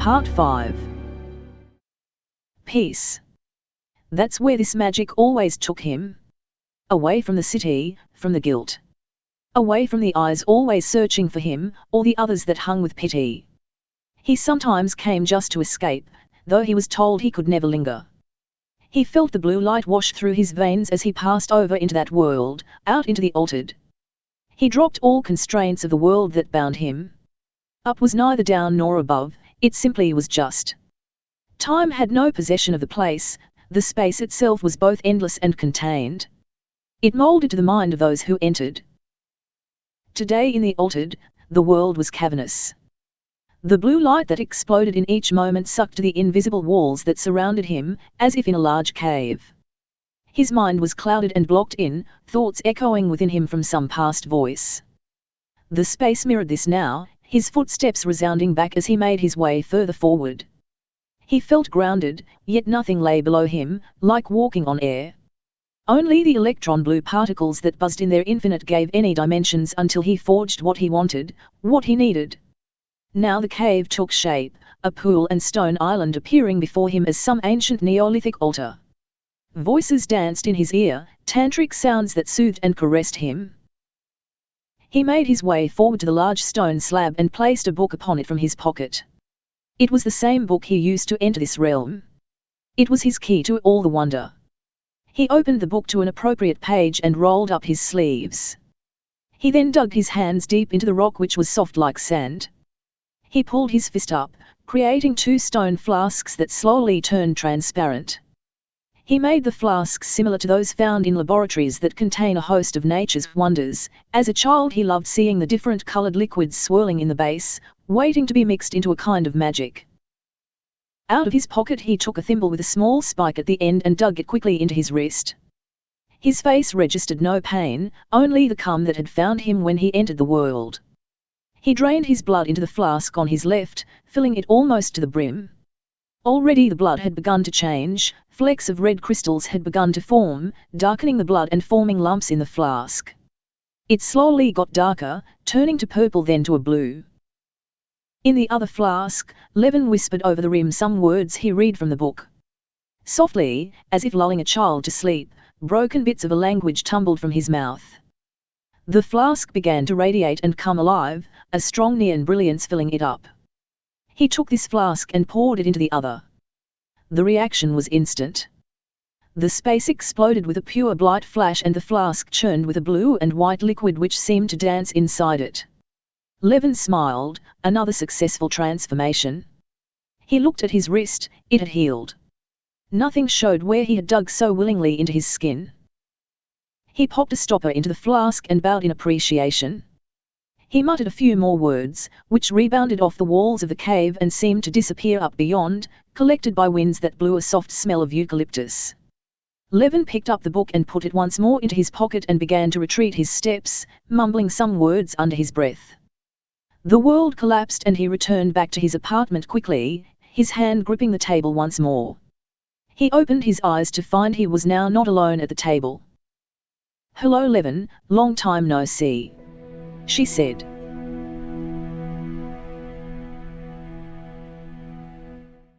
Part 5 Peace. That's where this magic always took him. Away from the city, from the guilt. Away from the eyes always searching for him, or the others that hung with pity. He sometimes came just to escape, though he was told he could never linger. He felt the blue light wash through his veins as he passed over into that world, out into the altered. He dropped all constraints of the world that bound him. Up was neither down nor above, it simply was just. Time had no possession of the place, the space itself was both endless and contained. It moulded to the mind of those who entered. Today in the altered, the world was cavernous. The blue light that exploded in each moment sucked the invisible walls that surrounded him, as if in a large cave. His mind was clouded and blocked in, thoughts echoing within him from some past voice. The space mirrored this now, his footsteps resounding back as he made his way further forward. He felt grounded, yet nothing lay below him, like walking on air. Only the electron blue particles that buzzed in their infinite gave any dimensions until he forged what he wanted, what he needed. Now the cave took shape, a pool and stone island appearing before him as some ancient Neolithic altar. Voices danced in his ear, tantric sounds that soothed and caressed him. He made his way forward to the large stone slab and placed a book upon it from his pocket. It was the same book he used to enter this realm. It was his key to all the wonder. He opened the book to an appropriate page and rolled up his sleeves. He then dug his hands deep into the rock which was soft like sand. He pulled his fist up, creating two stone flasks that slowly turned transparent. He made the flasks similar to those found in laboratories that contain a host of nature's wonders. As a child he loved seeing the different colored liquids swirling in the base, waiting to be mixed into a kind of magic. Out of his pocket he took a thimble with a small spike at the end and dug it quickly into his wrist. His face registered no pain, only the calm that had found him when he entered the world. He drained his blood into the flask on his left, filling it almost to the brim. Already the blood had begun to change, flecks of red crystals had begun to form, darkening the blood and forming lumps in the flask. It slowly got darker, turning to purple then to a blue. In the other flask, Levin whispered over the rim some words he read from the book. Softly, as if lulling a child to sleep, broken bits of a language tumbled from his mouth. The flask began to radiate and come alive, a strong neon brilliance filling it up. He took this flask and poured it into the other. The reaction was instant. The space exploded with a pure blight flash and the flask churned with a blue and white liquid which seemed to dance inside it. Levin smiled, another successful transformation. He looked at his wrist, it had healed. Nothing showed where he had dug so willingly into his skin. He popped a stopper into the flask and bowed in appreciation. He muttered a few more words, which rebounded off the walls of the cave and seemed to disappear up beyond, collected by winds that blew a soft smell of eucalyptus. Levin picked up the book and put it once more into his pocket and began to retreat his steps, mumbling some words under his breath. The world collapsed and he returned back to his apartment quickly, his hand gripping the table once more. He opened his eyes to find he was now not alone at the table. Hello Levin, long time no see she said.